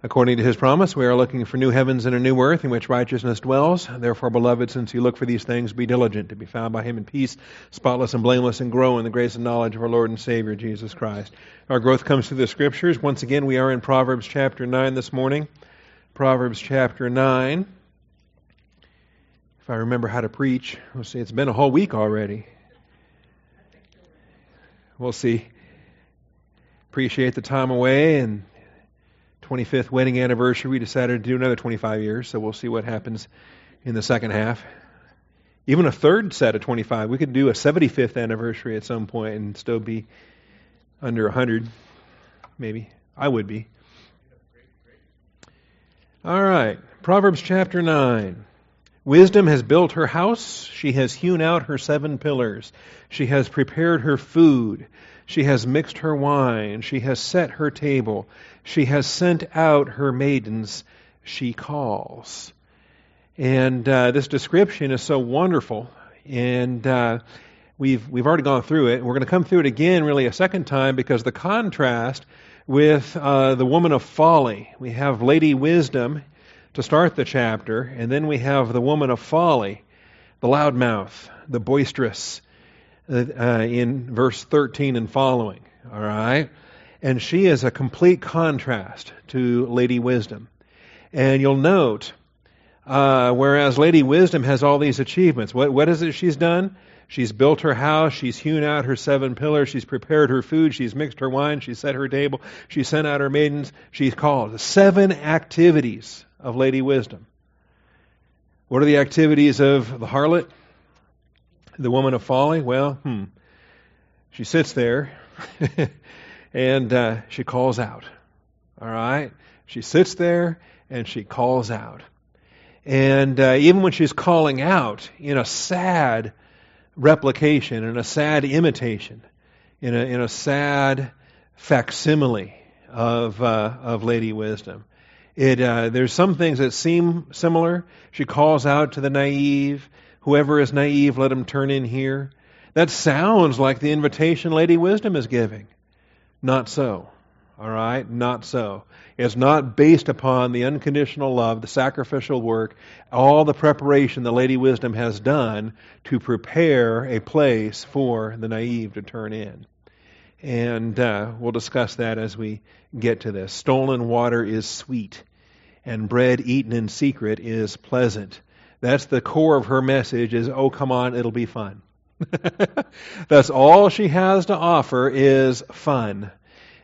According to his promise, we are looking for new heavens and a new earth in which righteousness dwells. Therefore, beloved, since you look for these things, be diligent to be found by him in peace, spotless and blameless, and grow in the grace and knowledge of our Lord and Savior, Jesus Christ. Our growth comes through the Scriptures. Once again, we are in Proverbs chapter 9 this morning. Proverbs chapter 9. If I remember how to preach, we'll see, it's been a whole week already. We'll see. Appreciate the time away and 25th wedding anniversary, we decided to do another 25 years, so we'll see what happens in the second half. Even a third set of 25. We could do a 75th anniversary at some point and still be under 100, maybe. I would be. All right, Proverbs chapter 9. Wisdom has built her house. She has hewn out her seven pillars. She has prepared her food. She has mixed her wine. She has set her table. She has sent out her maidens. She calls. And uh, this description is so wonderful. And uh, we've, we've already gone through it. We're going to come through it again, really, a second time because the contrast with uh, the woman of folly. We have Lady Wisdom to start the chapter, and then we have the woman of folly, the loudmouth, the boisterous, uh, in verse 13 and following. All right? And she is a complete contrast to Lady Wisdom. And you'll note, uh, whereas Lady Wisdom has all these achievements, what, what is it she's done? She's built her house, she's hewn out her seven pillars, she's prepared her food, she's mixed her wine, she's set her table, she sent out her maidens, she's called. Seven activities of Lady Wisdom. What are the activities of the harlot? The woman of folly? Well, hmm. She sits there and uh, she calls out. All right? She sits there and she calls out. And uh, even when she's calling out in a sad replication, in a sad imitation, in a, in a sad facsimile of, uh, of Lady Wisdom, it, uh, there's some things that seem similar. She calls out to the naive. Whoever is naive, let him turn in here. That sounds like the invitation Lady Wisdom is giving. Not so. All right? Not so. It's not based upon the unconditional love, the sacrificial work, all the preparation the Lady Wisdom has done to prepare a place for the naive to turn in. And uh, we'll discuss that as we get to this. Stolen water is sweet, and bread eaten in secret is pleasant. That's the core of her message is, oh, come on, it'll be fun. That's all she has to offer is fun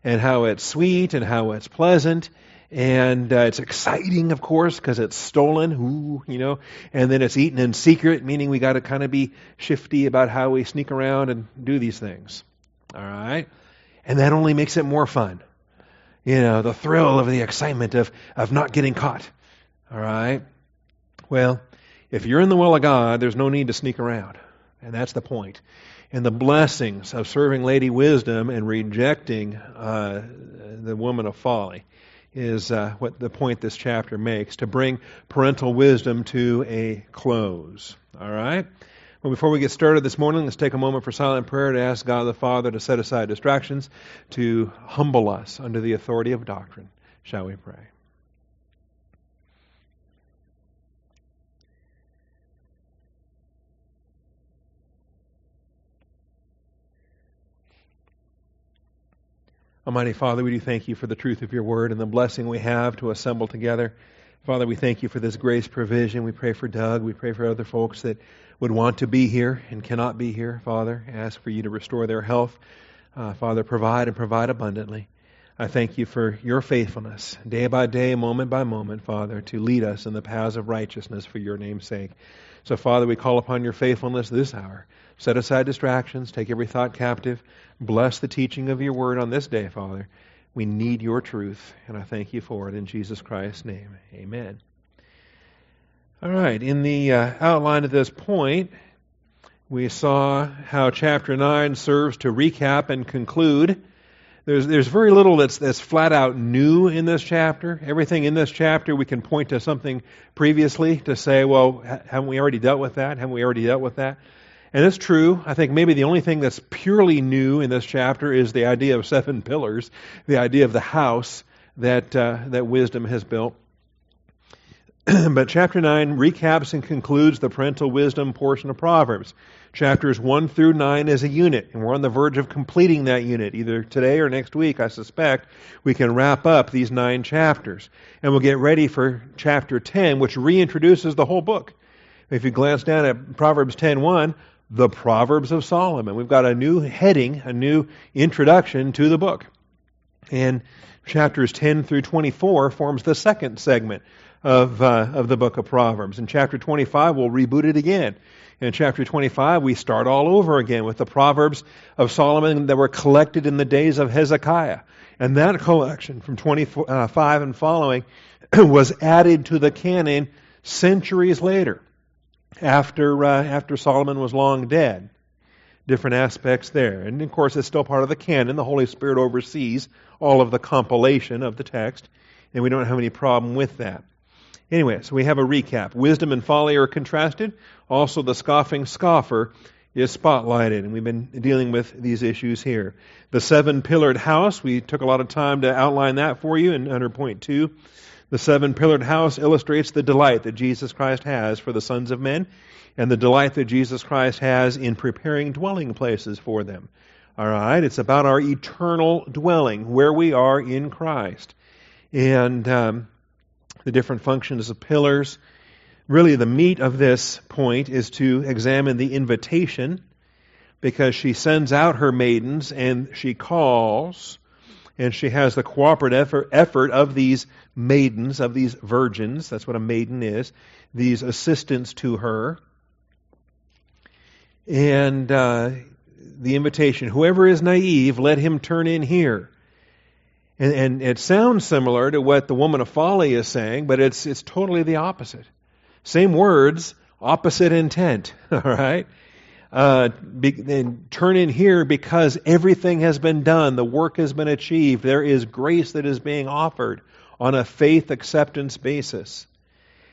and how it's sweet and how it's pleasant and uh, it's exciting, of course, because it's stolen, ooh, you know, and then it's eaten in secret, meaning we got to kind of be shifty about how we sneak around and do these things. All right? And that only makes it more fun. You know, the thrill of the excitement of, of not getting caught. All right? Well, if you're in the will of God, there's no need to sneak around. And that's the point. And the blessings of serving Lady Wisdom and rejecting uh, the woman of folly is uh, what the point this chapter makes to bring parental wisdom to a close. All right? Well, before we get started this morning, let's take a moment for silent prayer to ask God the Father to set aside distractions, to humble us under the authority of doctrine. Shall we pray? Almighty Father, we do thank you for the truth of your word and the blessing we have to assemble together. Father, we thank you for this grace provision. We pray for Doug. We pray for other folks that would want to be here and cannot be here. Father, ask for you to restore their health. Uh, Father, provide and provide abundantly. I thank you for your faithfulness, day by day, moment by moment, Father, to lead us in the paths of righteousness for your name's sake. So, Father, we call upon your faithfulness this hour. Set aside distractions, take every thought captive. Bless the teaching of your word on this day, Father. We need your truth, and I thank you for it in Jesus Christ's name. Amen. All right, in the uh, outline of this point, we saw how chapter 9 serves to recap and conclude. There's, there's very little that's, that's flat out new in this chapter. Everything in this chapter, we can point to something previously to say, well, haven't we already dealt with that? Haven't we already dealt with that? And it's true. I think maybe the only thing that's purely new in this chapter is the idea of seven pillars, the idea of the house that, uh, that wisdom has built. but chapter 9 recaps and concludes the parental wisdom portion of Proverbs. Chapters 1 through 9 is a unit, and we're on the verge of completing that unit. Either today or next week, I suspect, we can wrap up these nine chapters. And we'll get ready for chapter 10, which reintroduces the whole book. If you glance down at Proverbs 10.1, the Proverbs of Solomon. We've got a new heading, a new introduction to the book. And chapters 10 through 24 forms the second segment of, uh, of the book of Proverbs. In chapter 25, we'll reboot it again. In chapter 25, we start all over again with the Proverbs of Solomon that were collected in the days of Hezekiah. And that collection from 25 and following was added to the canon centuries later, after, uh, after Solomon was long dead. Different aspects there. And of course, it's still part of the canon. The Holy Spirit oversees all of the compilation of the text, and we don't have any problem with that. Anyway, so we have a recap. Wisdom and folly are contrasted. Also, the scoffing scoffer is spotlighted, and we've been dealing with these issues here. The seven pillared house, we took a lot of time to outline that for you in under point two. The seven pillared house illustrates the delight that Jesus Christ has for the sons of men and the delight that Jesus Christ has in preparing dwelling places for them. All right, it's about our eternal dwelling, where we are in Christ. And um, the different functions of pillars. Really, the meat of this point is to examine the invitation because she sends out her maidens and she calls and she has the cooperative effort, effort of these maidens, of these virgins. That's what a maiden is. These assistants to her. And uh, the invitation whoever is naive, let him turn in here. And, and it sounds similar to what the woman of folly is saying, but it's, it's totally the opposite. Same words, opposite intent, all right? Uh, be, turn in here because everything has been done, the work has been achieved, there is grace that is being offered on a faith acceptance basis.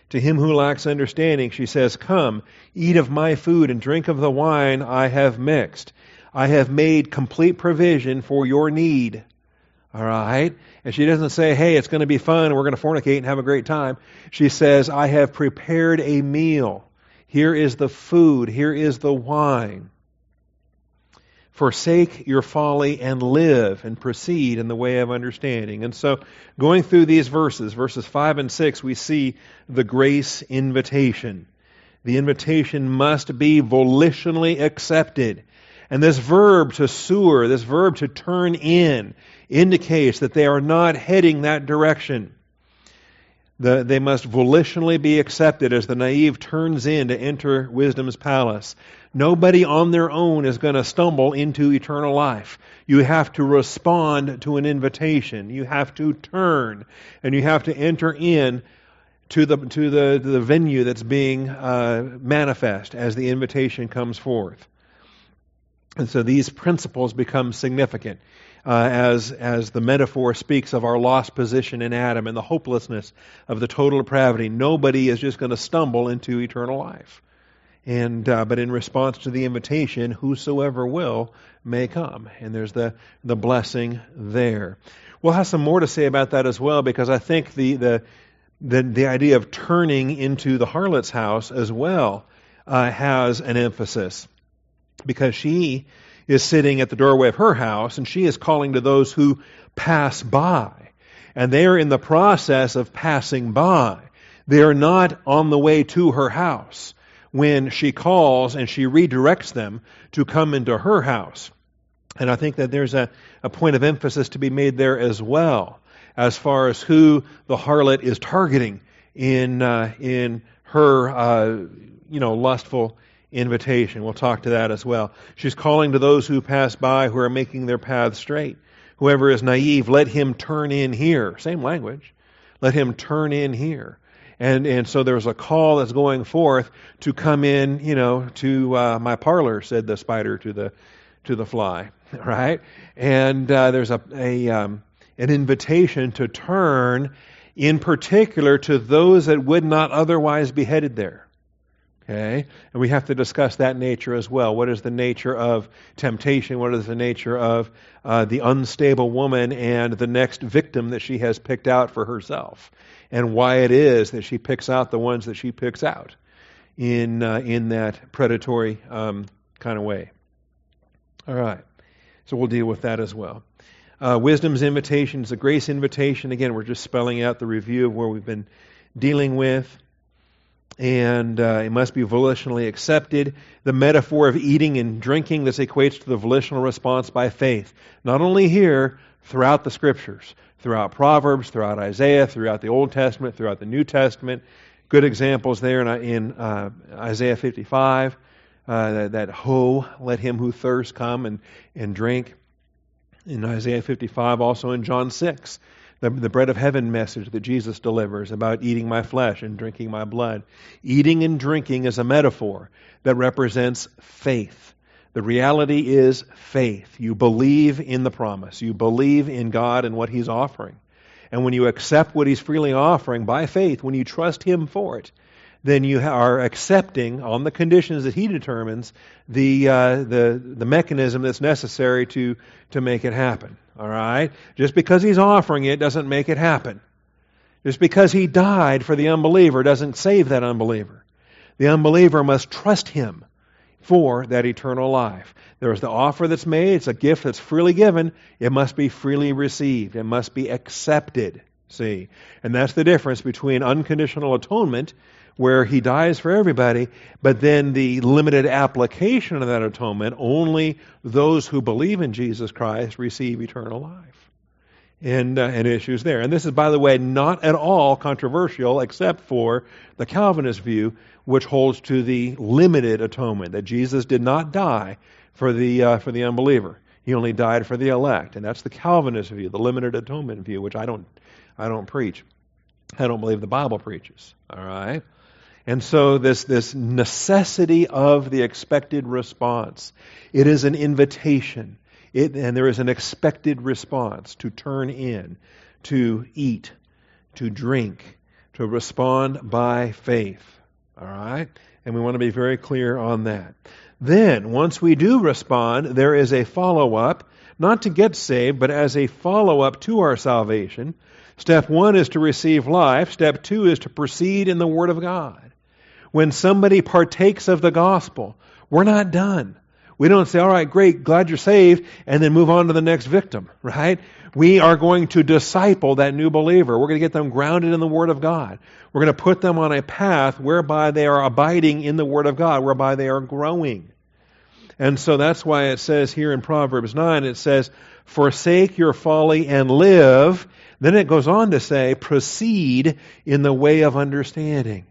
To him who lacks understanding, she says, Come, eat of my food and drink of the wine I have mixed. I have made complete provision for your need. All right? And she doesn't say, hey, it's going to be fun, we're going to fornicate and have a great time. She says, I have prepared a meal. Here is the food, here is the wine. Forsake your folly and live and proceed in the way of understanding. And so, going through these verses, verses 5 and 6, we see the grace invitation. The invitation must be volitionally accepted. And this verb to sur, this verb to turn in, indicates that they are not heading that direction. The, they must volitionally be accepted as the naive turns in to enter wisdom's palace. Nobody on their own is going to stumble into eternal life. You have to respond to an invitation. You have to turn, and you have to enter in to the to the the venue that's being uh, manifest as the invitation comes forth. And so these principles become significant uh, as, as the metaphor speaks of our lost position in Adam and the hopelessness of the total depravity. Nobody is just going to stumble into eternal life. And, uh, but in response to the invitation, whosoever will may come. And there's the, the blessing there. We'll have some more to say about that as well because I think the, the, the, the idea of turning into the harlot's house as well uh, has an emphasis because she is sitting at the doorway of her house and she is calling to those who pass by. And they are in the process of passing by. They are not on the way to her house when she calls and she redirects them to come into her house. And I think that there's a, a point of emphasis to be made there as well, as far as who the harlot is targeting in uh, in her uh, you know lustful invitation. We'll talk to that as well. She's calling to those who pass by who are making their path straight. Whoever is naive, let him turn in here. Same language. Let him turn in here. And, and so there's a call that's going forth to come in, you know, to uh, my parlor, said the spider to the, to the fly, right? And uh, there's a, a um, an invitation to turn, in particular, to those that would not otherwise be headed there. Okay? And we have to discuss that nature as well. What is the nature of temptation? What is the nature of uh, the unstable woman and the next victim that she has picked out for herself? And why it is that she picks out the ones that she picks out in, uh, in that predatory um, kind of way. All right. So we'll deal with that as well. Uh, wisdom's invitation is a grace invitation. Again, we're just spelling out the review of where we've been dealing with and uh, it must be volitionally accepted. The metaphor of eating and drinking, this equates to the volitional response by faith. Not only here, throughout the scriptures, throughout Proverbs, throughout Isaiah, throughout the Old Testament, throughout the New Testament. Good examples there in, in uh, Isaiah 55. Uh, that, that ho, let him who thirsts come and, and drink. In Isaiah 55, also in John 6 the, the bread of heaven message that Jesus delivers about eating my flesh and drinking my blood. Eating and drinking is a metaphor that represents faith. The reality is faith. You believe in the promise. You believe in God and what He's offering. And when you accept what He's freely offering by faith, when you trust Him for it, then you are accepting, on the conditions that He determines, the, uh, the, the mechanism that's necessary to, to make it happen. All right? Just because He's offering it doesn't make it happen. Just because He died for the unbeliever doesn't save that unbeliever. The unbeliever must trust Him for that eternal life. There is the offer that's made, it's a gift that's freely given, it must be freely received, it must be accepted. See? And that's the difference between unconditional atonement where he dies for everybody, but then the limited application of that atonement, only those who believe in Jesus Christ receive eternal life. And, uh, and issues there. And this is, by the way, not at all controversial except for the Calvinist view, which holds to the limited atonement, that Jesus did not die for the, uh, for the unbeliever. He only died for the elect. And that's the Calvinist view, the limited atonement view, which I don't, I don't preach. I don't believe the Bible preaches. All right? And so this, this necessity of the expected response, it is an invitation. It, and there is an expected response to turn in, to eat, to drink, to respond by faith. All right? And we want to be very clear on that. Then, once we do respond, there is a follow up, not to get saved, but as a follow up to our salvation. Step one is to receive life. Step two is to proceed in the Word of God when somebody partakes of the gospel, we're not done. We don't say, all right, great, glad you're saved, and then move on to the next victim, right? We are going to disciple that new believer. We're going to get them grounded in the Word of God. We're going to put them on a path whereby they are abiding in the Word of God, whereby they are growing. And so that's why it says here in Proverbs 9, it says, Forsake your folly and live. Then it goes on to say, Proceed in the way of understanding.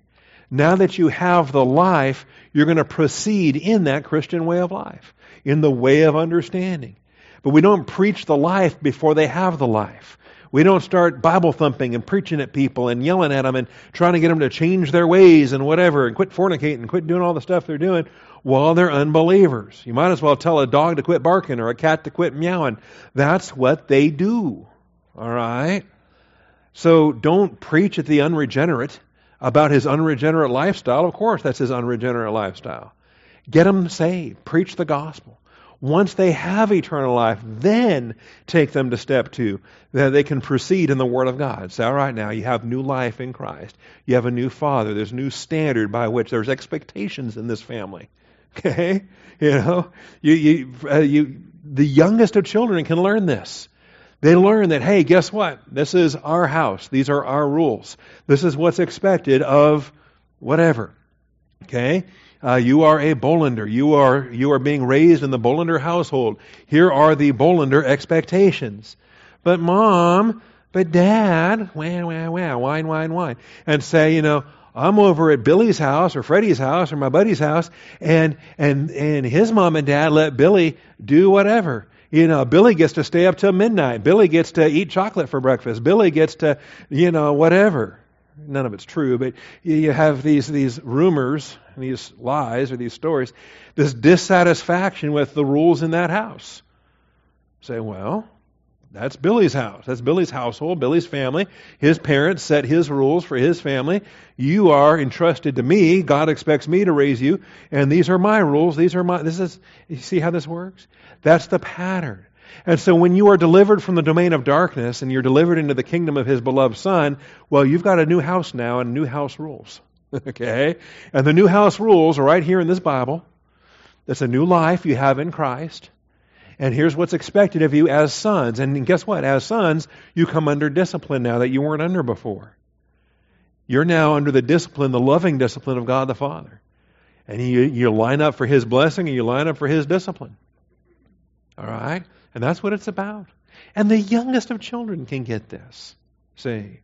Now that you have the life, you're going to proceed in that Christian way of life, in the way of understanding. But we don't preach the life before they have the life. We don't start Bible thumping and preaching at people and yelling at them and trying to get them to change their ways and whatever and quit fornicating and quit doing all the stuff they're doing while they're unbelievers. You might as well tell a dog to quit barking or a cat to quit meowing. That's what they do. All right? So don't preach at the unregenerate about his unregenerate lifestyle, of course, that's his unregenerate lifestyle. Get them saved, preach the gospel. Once they have eternal life, then take them to step two, that they can proceed in the Word of God. Say, all right, now you have new life in Christ. You have a new Father. There's a new standard by which there's expectations in this family. Okay, you know, you, you, uh, you, the youngest of children can learn this. They learn that, hey, guess what? This is our house. These are our rules. This is what's expected of whatever. Okay? Uh, you are a Bolander. You are, you are being raised in the Bolander household. Here are the Bolander expectations. But mom, but dad, wah, wah, wah, whine, whine. And say, you know, I'm over at Billy's house or Freddie's house or my buddy's house, and, and, and his mom and dad let Billy do whatever. You know, Billy gets to stay up till midnight. Billy gets to eat chocolate for breakfast. Billy gets to, you know, whatever. None of it's true, but you have these, these rumors, these lies, or these stories, this dissatisfaction with the rules in that house. Say, well, That's Billy's house. That's Billy's household, Billy's family. His parents set his rules for his family. You are entrusted to me. God expects me to raise you. And these are my rules. These are my, this is, you see how this works? That's the pattern. And so when you are delivered from the domain of darkness and you're delivered into the kingdom of his beloved son, well, you've got a new house now and new house rules. okay? And the new house rules are right here in this Bible. It's a new life you have in Christ. And here's what's expected of you as sons. And guess what? As sons, you come under discipline now that you weren't under before. You're now under the discipline, the loving discipline of God the Father. And you, you line up for His blessing and you line up for His discipline. All right? And that's what it's about. And the youngest of children can get this. See?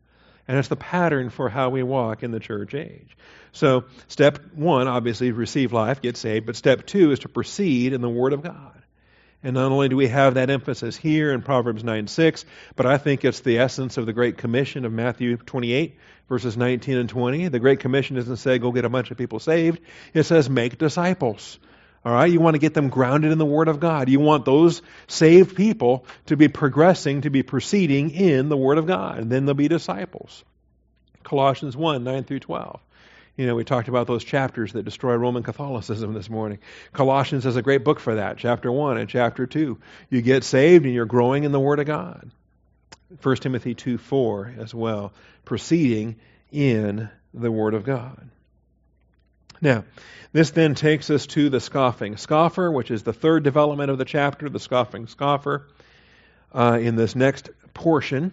And it's the pattern for how we walk in the church age. So, step one, obviously, receive life, get saved. But step two is to proceed in the Word of God. And not only do we have that emphasis here in Proverbs 9 6, but I think it's the essence of the Great Commission of Matthew 28, verses 19 and 20. The Great Commission doesn't say go get a bunch of people saved, it says make disciples. All right, you want to get them grounded in the Word of God. You want those saved people to be progressing, to be proceeding in the Word of God, and then they'll be disciples. Colossians 1 9 through 12. You know, we talked about those chapters that destroy Roman Catholicism this morning. Colossians is a great book for that, chapter 1 and chapter 2. You get saved and you're growing in the Word of God. 1 Timothy 2 4 as well, proceeding in the Word of God. Now, this then takes us to the scoffing scoffer, which is the third development of the chapter, the scoffing scoffer, uh, in this next portion.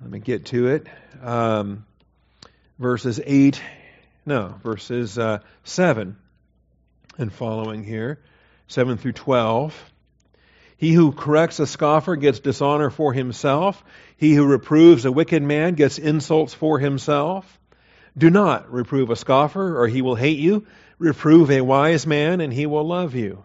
Let me get to it. Um, verses 8, no, verses uh, 7 and following here, 7 through 12. He who corrects a scoffer gets dishonor for himself. He who reproves a wicked man gets insults for himself. Do not reprove a scoffer, or he will hate you. Reprove a wise man, and he will love you.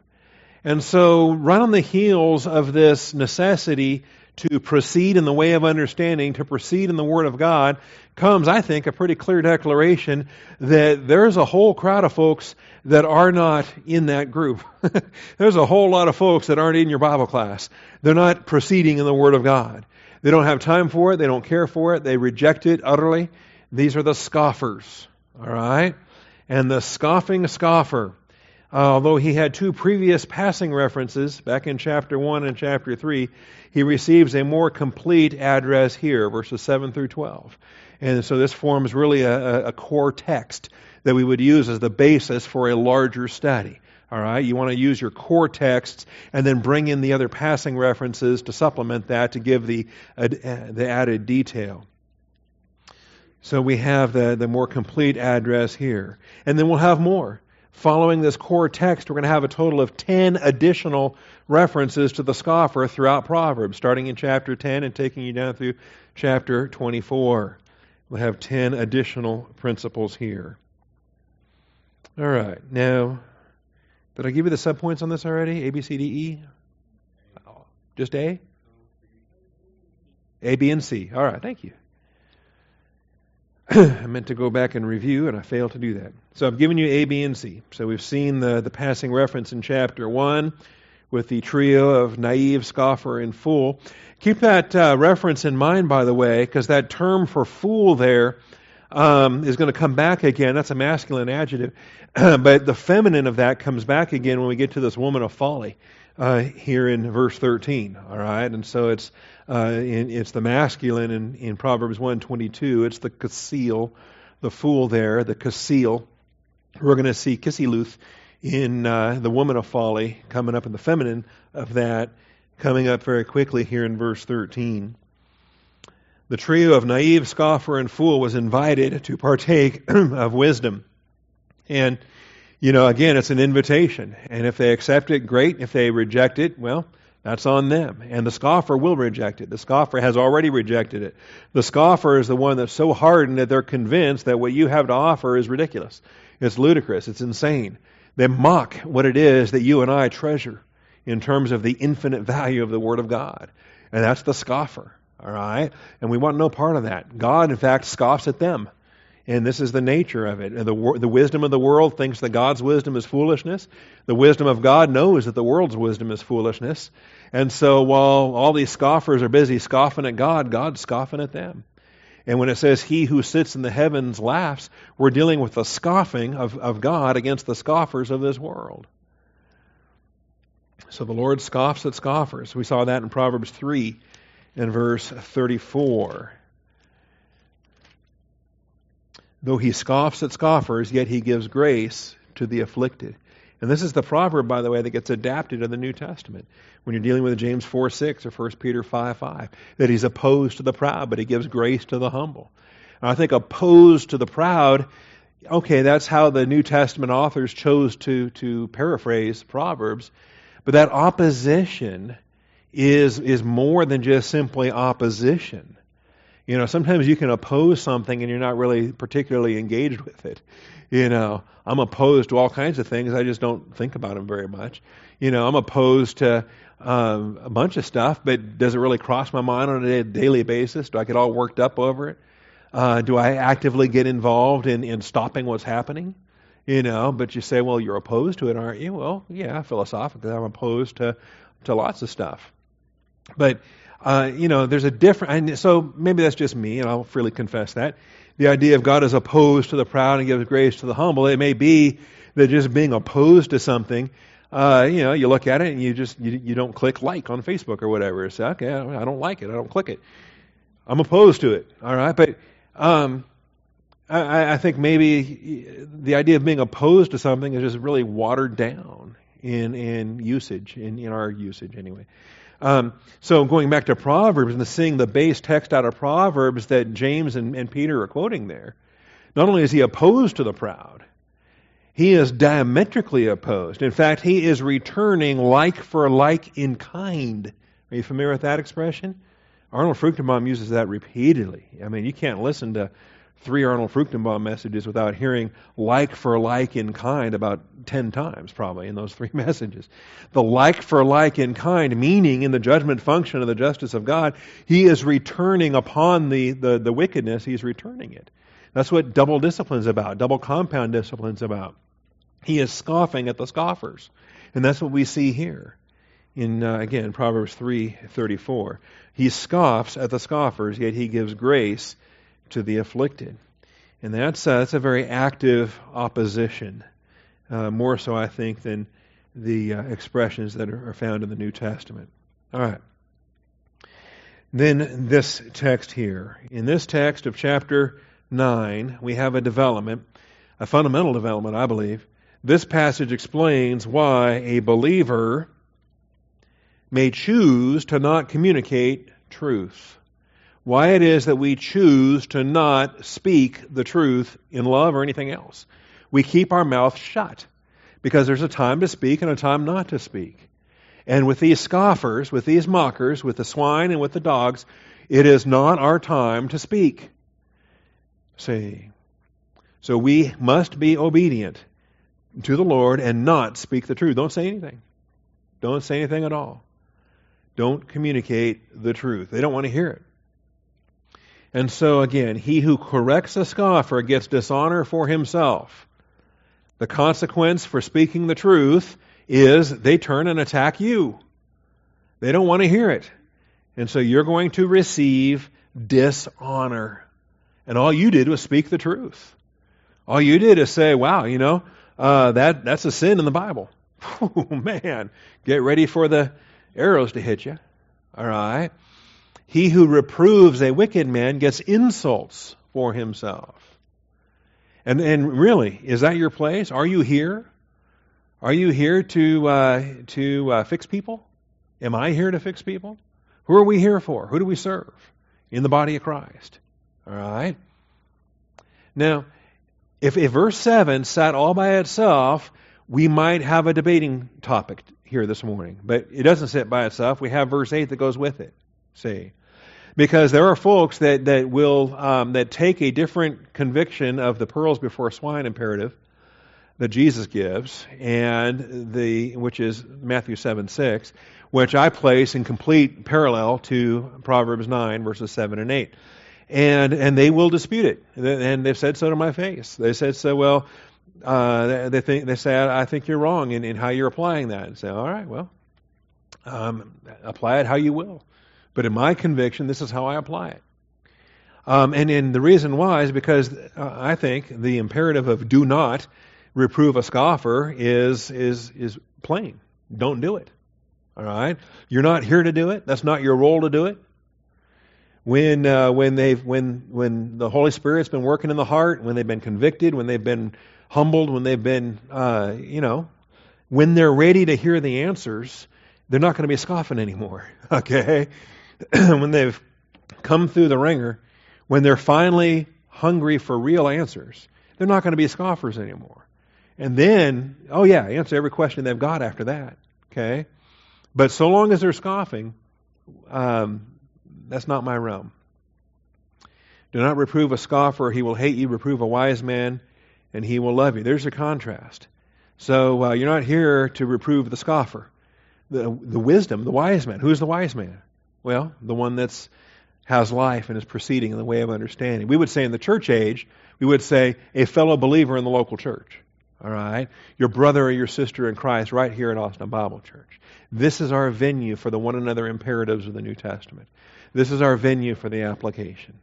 And so, right on the heels of this necessity to proceed in the way of understanding, to proceed in the Word of God, comes, I think, a pretty clear declaration that there's a whole crowd of folks that are not in that group. there's a whole lot of folks that aren't in your Bible class. They're not proceeding in the Word of God. They don't have time for it. They don't care for it. They reject it utterly. These are the scoffers. All right? And the scoffing scoffer uh, although he had two previous passing references back in chapter 1 and chapter 3, he receives a more complete address here, verses 7 through 12. And so this forms really a, a core text that we would use as the basis for a larger study. All right, you want to use your core texts and then bring in the other passing references to supplement that to give the uh, the added detail. So we have the the more complete address here, and then we'll have more following this core text, we're going to have a total of 10 additional references to the scoffer throughout Proverbs, starting in chapter 10 and taking you down through chapter 24. We'll have 10 additional principles here. All right. Now, did I give you the subpoints on this already? A, B, C, D, E? Just A? A, B, and C. All right. Thank you. I meant to go back and review, and I failed to do that. So I've given you A, B, and C. So we've seen the, the passing reference in chapter 1 with the trio of naive, scoffer, and fool. Keep that uh, reference in mind, by the way, because that term for fool there um, is going to come back again. That's a masculine adjective. but the feminine of that comes back again when we get to this woman of folly uh, here in verse 13. All right? And so it's uh, it's the masculine in, in Proverbs 122. It's the kasil, the fool there, the kasil. We're going to see kisiluth in uh, the woman of folly coming up in the feminine of that coming up very quickly here in verse 13. The trio of naive, scoffer, and fool was invited to partake of wisdom. And, you know, again, it's an invitation. And if they accept it, great. If they reject it, well, that's on them. And the scoffer will reject it. The scoffer has already rejected it. The scoffer is the one that's so hardened that they're convinced that what you have to offer is ridiculous. It's ludicrous. It's insane. They mock what it is that you and I treasure in terms of the infinite value of the Word of God. And that's the scoffer. All right? And we want no part of that. God, in fact, scoffs at them. And this is the nature of it. The, the wisdom of the world thinks that God's wisdom is foolishness. The wisdom of God knows that the world's wisdom is foolishness. And so while all these scoffers are busy scoffing at God, God's scoffing at them. And when it says, He who sits in the heavens laughs, we're dealing with the scoffing of, of God against the scoffers of this world. So the Lord scoffs at scoffers. We saw that in Proverbs 3 and verse 34. Though he scoffs at scoffers, yet he gives grace to the afflicted. And this is the proverb, by the way, that gets adapted in the New Testament when you're dealing with James 4 6 or 1 Peter 5 5, that he's opposed to the proud, but he gives grace to the humble. And I think opposed to the proud, okay, that's how the New Testament authors chose to, to paraphrase Proverbs. But that opposition is, is more than just simply opposition. You know, sometimes you can oppose something and you're not really particularly engaged with it. You know, I'm opposed to all kinds of things. I just don't think about them very much. You know, I'm opposed to um, a bunch of stuff, but does it really cross my mind on a daily basis? Do I get all worked up over it? Uh, do I actively get involved in, in stopping what's happening? You know, but you say, well, you're opposed to it, aren't you? Well, yeah, philosophically, I'm opposed to, to lots of stuff. But uh, you know, there's a different, so maybe that's just me, and I'll freely confess that. The idea of God is opposed to the proud and gives grace to the humble. It may be that just being opposed to something, uh, you know, you look at it and you just, you, you don't click like on Facebook or whatever. Say, okay, I don't like it. I don't click it. I'm opposed to it. All right. But, um, I, I think maybe the idea of being opposed to something is just really watered down in, in usage, in, in our usage anyway. Um, so going back to Proverbs and seeing the base text out of Proverbs that James and, and Peter are quoting there, not only is he opposed to the proud, he is diametrically opposed. In fact, he is returning like for like in kind. Are you familiar with that expression? Arnold Fruchtenbaum uses that repeatedly. I mean, you can't listen to three Arnold Fruchtenbaum messages without hearing like for like in kind about 10 times, probably, in those three messages. The like for like in kind, meaning in the judgment function of the justice of God, he is returning upon the, the, the wickedness, he's returning it. That's what double discipline is about, double compound discipline is about. He is scoffing at the scoffers. And that's what we see here in uh, again Proverbs 3:34. He scoffs at the scoffers, yet he gives grace to the afflicted. And that's, uh, that's a very active opposition, uh, more so, I think, than the uh, expressions that are, are found in the New Testament. All right. Then this text here. In this text of chapter 9, we have a development, a fundamental development, I believe. This passage explains why a believer may choose to not communicate truth why it is that we choose to not speak the truth in love or anything else. We keep our mouth shut because there's a time to speak and a time not to speak. And with these scoffers, with these mockers, with the swine and with the dogs, it is not our time to speak. See? So we must be obedient to the Lord and not speak the truth. Don't say anything. Don't say anything at all. Don't communicate the truth. They don't want to hear it. And so again, he who corrects a scoffer gets dishonor for himself. The consequence for speaking the truth is they turn and attack you. They don't want to hear it. And so you're going to receive dishonor. And all you did was speak the truth. All you did is say, wow, you know, uh, that, that's a sin in the Bible. Oh, man. Get ready for the arrows to hit you. All right. He who reproves a wicked man gets insults for himself. And, and really, is that your place? Are you here? Are you here to, uh, to uh, fix people? Am I here to fix people? Who are we here for? Who do we serve? In the body of Christ. All right? Now, if, if verse 7 sat all by itself, we might have a debating topic here this morning. But it doesn't sit by itself. We have verse 8 that goes with it. See? Because there are folks that, that will um, that take a different conviction of the pearls before swine imperative that Jesus gives, and the which is Matthew seven six, which I place in complete parallel to Proverbs nine verses seven and eight. and and they will dispute it, and they've said so to my face. They said so. Well, uh, they think they say I think you're wrong in, in how you're applying that. And say, all right, well, um, apply it how you will, but in my conviction, this is how I apply it. Um, and, and the reason why is because uh, I think the imperative of do not reprove a scoffer is is is plain. Don't do it. All right, you're not here to do it. That's not your role to do it when uh, when they've when when the Holy Spirit's been working in the heart, when they've been convicted, when they've been humbled, when they've been uh, you know, when they're ready to hear the answers, they're not going to be scoffing anymore. Okay, when they've come through the wringer, when they're finally hungry for real answers, they're not going to be scoffers anymore. And then, oh yeah, answer every question they've got after that. Okay, but so long as they're scoffing, um, that's not my realm. Do not reprove a scoffer, he will hate you. Reprove a wise man, and he will love you. There's a contrast. So uh, you're not here to reprove the scoffer. The, the wisdom, the wise man. Who's the wise man? Well, the one that's has life and is proceeding in the way of understanding. We would say in the church age, we would say a fellow believer in the local church. All right? Your brother or your sister in Christ right here at Austin Bible Church. This is our venue for the one another imperatives of the New Testament. This is our venue for the application.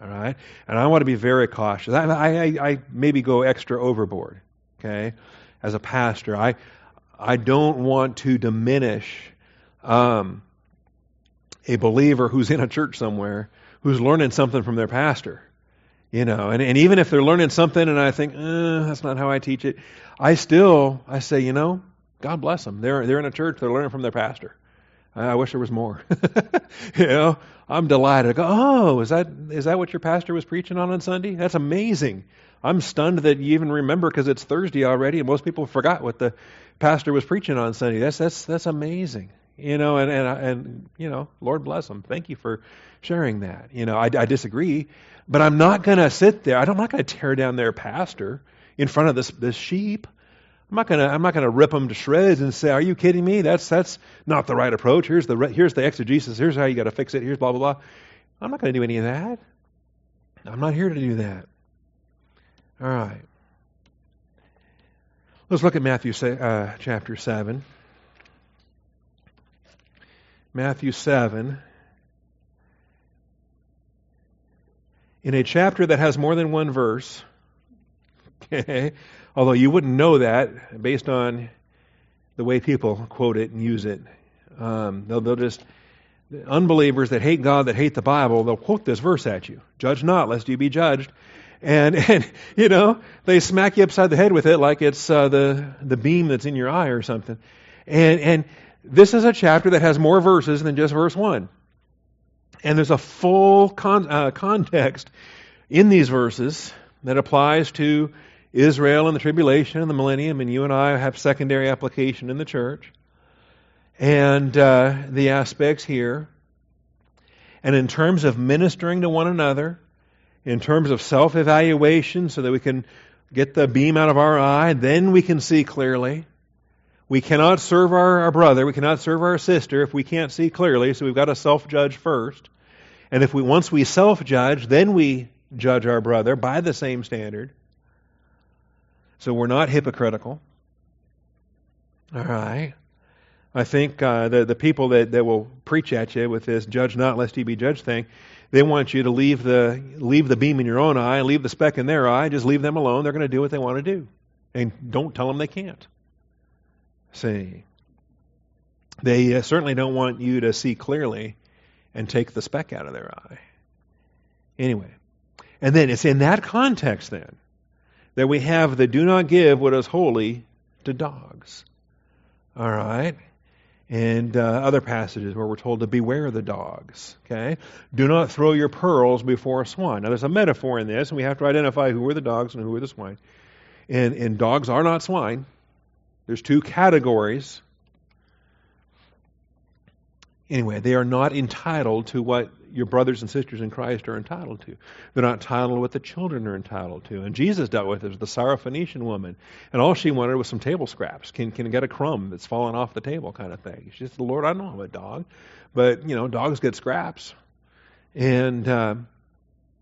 All right? And I want to be very cautious. I, I, I maybe go extra overboard, okay? As a pastor, I, I don't want to diminish um, a believer who's in a church somewhere who's learning something from their pastor. You know, and, and even if they're learning something and I think, eh, that's not how I teach it, I still, I say, you know, God bless them. They're, they're in a church, they're learning from their pastor. I wish there was more. you know, I'm delighted. I go, oh, is that is that what your pastor was preaching on on Sunday? That's amazing. I'm stunned that you even remember because it's Thursday already, and most people forgot what the pastor was preaching on Sunday. That's that's that's amazing. You know, and and and you know, Lord bless them. Thank you for sharing that. You know, I, I disagree, but I'm not going to sit there. I'm not going to tear down their pastor in front of this this sheep. I'm not gonna I'm not gonna rip them to shreds and say, "Are you kidding me? That's that's not the right approach. Here's the here's the exegesis. Here's how you got to fix it. Here's blah blah blah." I'm not going to do any of that. I'm not here to do that. All right. Let's look at Matthew uh, chapter seven. Matthew seven. In a chapter that has more than one verse. Okay. Although you wouldn't know that based on the way people quote it and use it. Um, they'll, they'll just, unbelievers that hate God, that hate the Bible, they'll quote this verse at you Judge not, lest you be judged. And, and you know, they smack you upside the head with it like it's uh, the, the beam that's in your eye or something. And, and this is a chapter that has more verses than just verse 1. And there's a full con- uh, context in these verses that applies to Israel and the tribulation and the millennium, and you and I have secondary application in the church. And uh, the aspects here. And in terms of ministering to one another, in terms of self evaluation, so that we can get the beam out of our eye, then we can see clearly. We cannot serve our, our brother, we cannot serve our sister if we can't see clearly, so we've got to self judge first. And if we once we self judge, then we judge our brother by the same standard. So we're not hypocritical. All right. I think uh, the the people that, that will preach at you with this "judge not, lest ye be judged" thing, they want you to leave the leave the beam in your own eye, leave the speck in their eye, just leave them alone. They're going to do what they want to do, and don't tell them they can't. See, they uh, certainly don't want you to see clearly and take the speck out of their eye. Anyway, and then it's in that context then that we have the do not give what is holy to dogs. All right? And uh, other passages where we're told to beware the dogs. Okay? Do not throw your pearls before a swine. Now, there's a metaphor in this, and we have to identify who are the dogs and who are the swine. And, and dogs are not swine. There's two categories. Anyway, they are not entitled to what your brothers and sisters in Christ are entitled to. They're not entitled to what the children are entitled to. And Jesus dealt with it, the Syrophoenician woman. And all she wanted was some table scraps. Can, can get a crumb that's fallen off the table kind of thing. She said, Lord, I know I'm a dog. But, you know, dogs get scraps. And uh,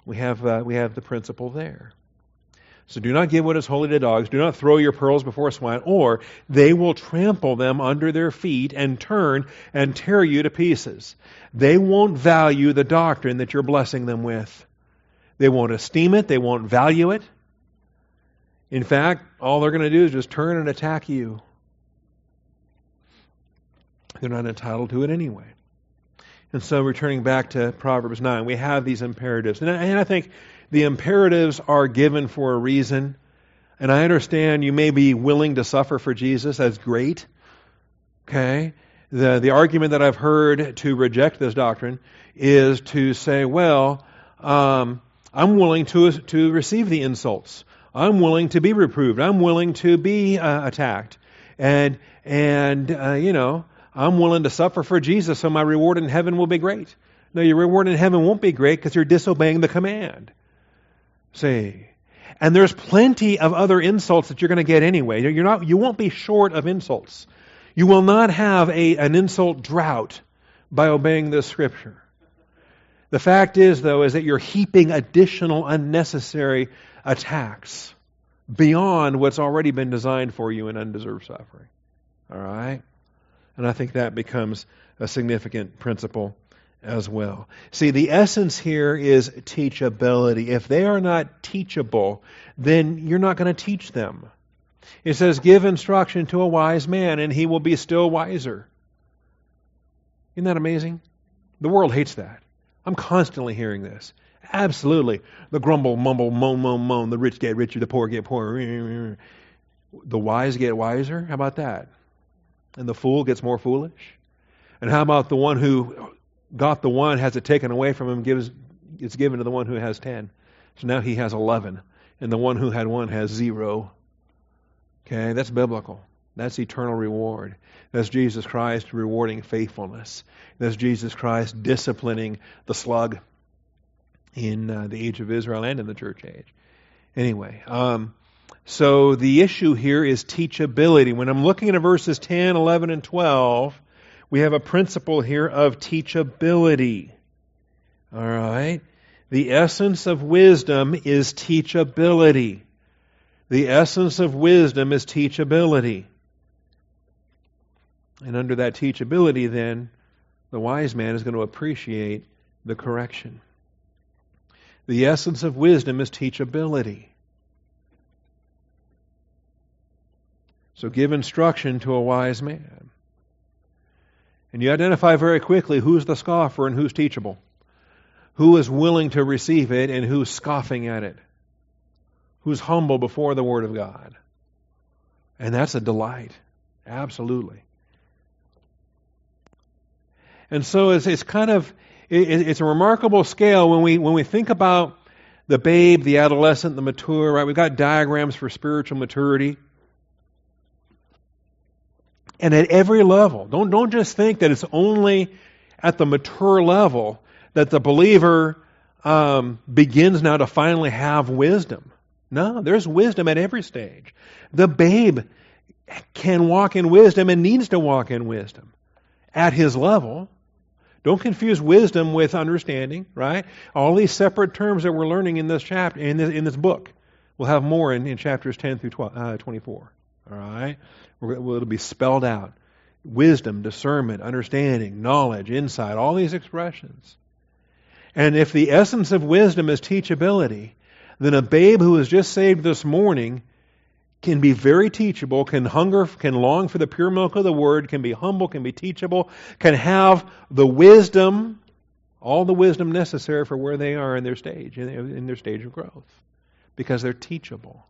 We have, uh, we have the principle there. So do not give what is holy to dogs. Do not throw your pearls before swine, or they will trample them under their feet and turn and tear you to pieces. They won't value the doctrine that you're blessing them with. They won't esteem it. They won't value it. In fact, all they're going to do is just turn and attack you. They're not entitled to it anyway. And so, returning back to Proverbs 9, we have these imperatives. And I, and I think the imperatives are given for a reason. And I understand you may be willing to suffer for Jesus. That's great. Okay? The, the argument that I've heard to reject this doctrine is to say, well, um, I'm willing to, to receive the insults. I'm willing to be reproved. I'm willing to be uh, attacked. And, and uh, you know, I'm willing to suffer for Jesus so my reward in heaven will be great. No, your reward in heaven won't be great because you're disobeying the command. See? And there's plenty of other insults that you're going to get anyway. You're not, you won't be short of insults. You will not have a, an insult drought by obeying this scripture. The fact is, though, is that you're heaping additional unnecessary attacks beyond what's already been designed for you in undeserved suffering. All right? And I think that becomes a significant principle as well. See, the essence here is teachability. If they are not teachable, then you're not going to teach them. It says, Give instruction to a wise man, and he will be still wiser. Isn't that amazing? The world hates that. I'm constantly hearing this. Absolutely. The grumble, mumble, moan, moan, moan. The rich get richer, the poor get poorer. The wise get wiser. How about that? And the fool gets more foolish. And how about the one who got the one, has it taken away from him, gives it's given to the one who has ten. So now he has eleven. And the one who had one has zero. Okay, that's biblical. That's eternal reward. That's Jesus Christ rewarding faithfulness. That's Jesus Christ disciplining the slug in uh, the age of Israel and in the church age. Anyway, um, so the issue here is teachability. When I'm looking at verses 10, 11, and 12, we have a principle here of teachability. All right? The essence of wisdom is teachability. The essence of wisdom is teachability. And under that teachability, then, the wise man is going to appreciate the correction. The essence of wisdom is teachability. So give instruction to a wise man. And you identify very quickly who's the scoffer and who's teachable. Who is willing to receive it and who's scoffing at it. Who's humble before the Word of God. And that's a delight. Absolutely. And so it's, it's kind of, it, it's a remarkable scale when we, when we think about the babe, the adolescent, the mature, right? We've got diagrams for spiritual maturity. And at every level, don't, don't just think that it's only at the mature level that the believer um, begins now to finally have wisdom. No, there's wisdom at every stage. The babe can walk in wisdom and needs to walk in wisdom at his level. Don't confuse wisdom with understanding, right? All these separate terms that we're learning in this chapter, in this, in this book. We'll have more in, in chapters 10 through 12, uh, 24. All right? It'll be spelled out. Wisdom, discernment, understanding, knowledge, insight, all these expressions. And if the essence of wisdom is teachability, then a babe who was just saved this morning can be very teachable, can hunger, can long for the pure milk of the word, can be humble, can be teachable, can have the wisdom, all the wisdom necessary for where they are in their stage, in their stage of growth, because they're teachable.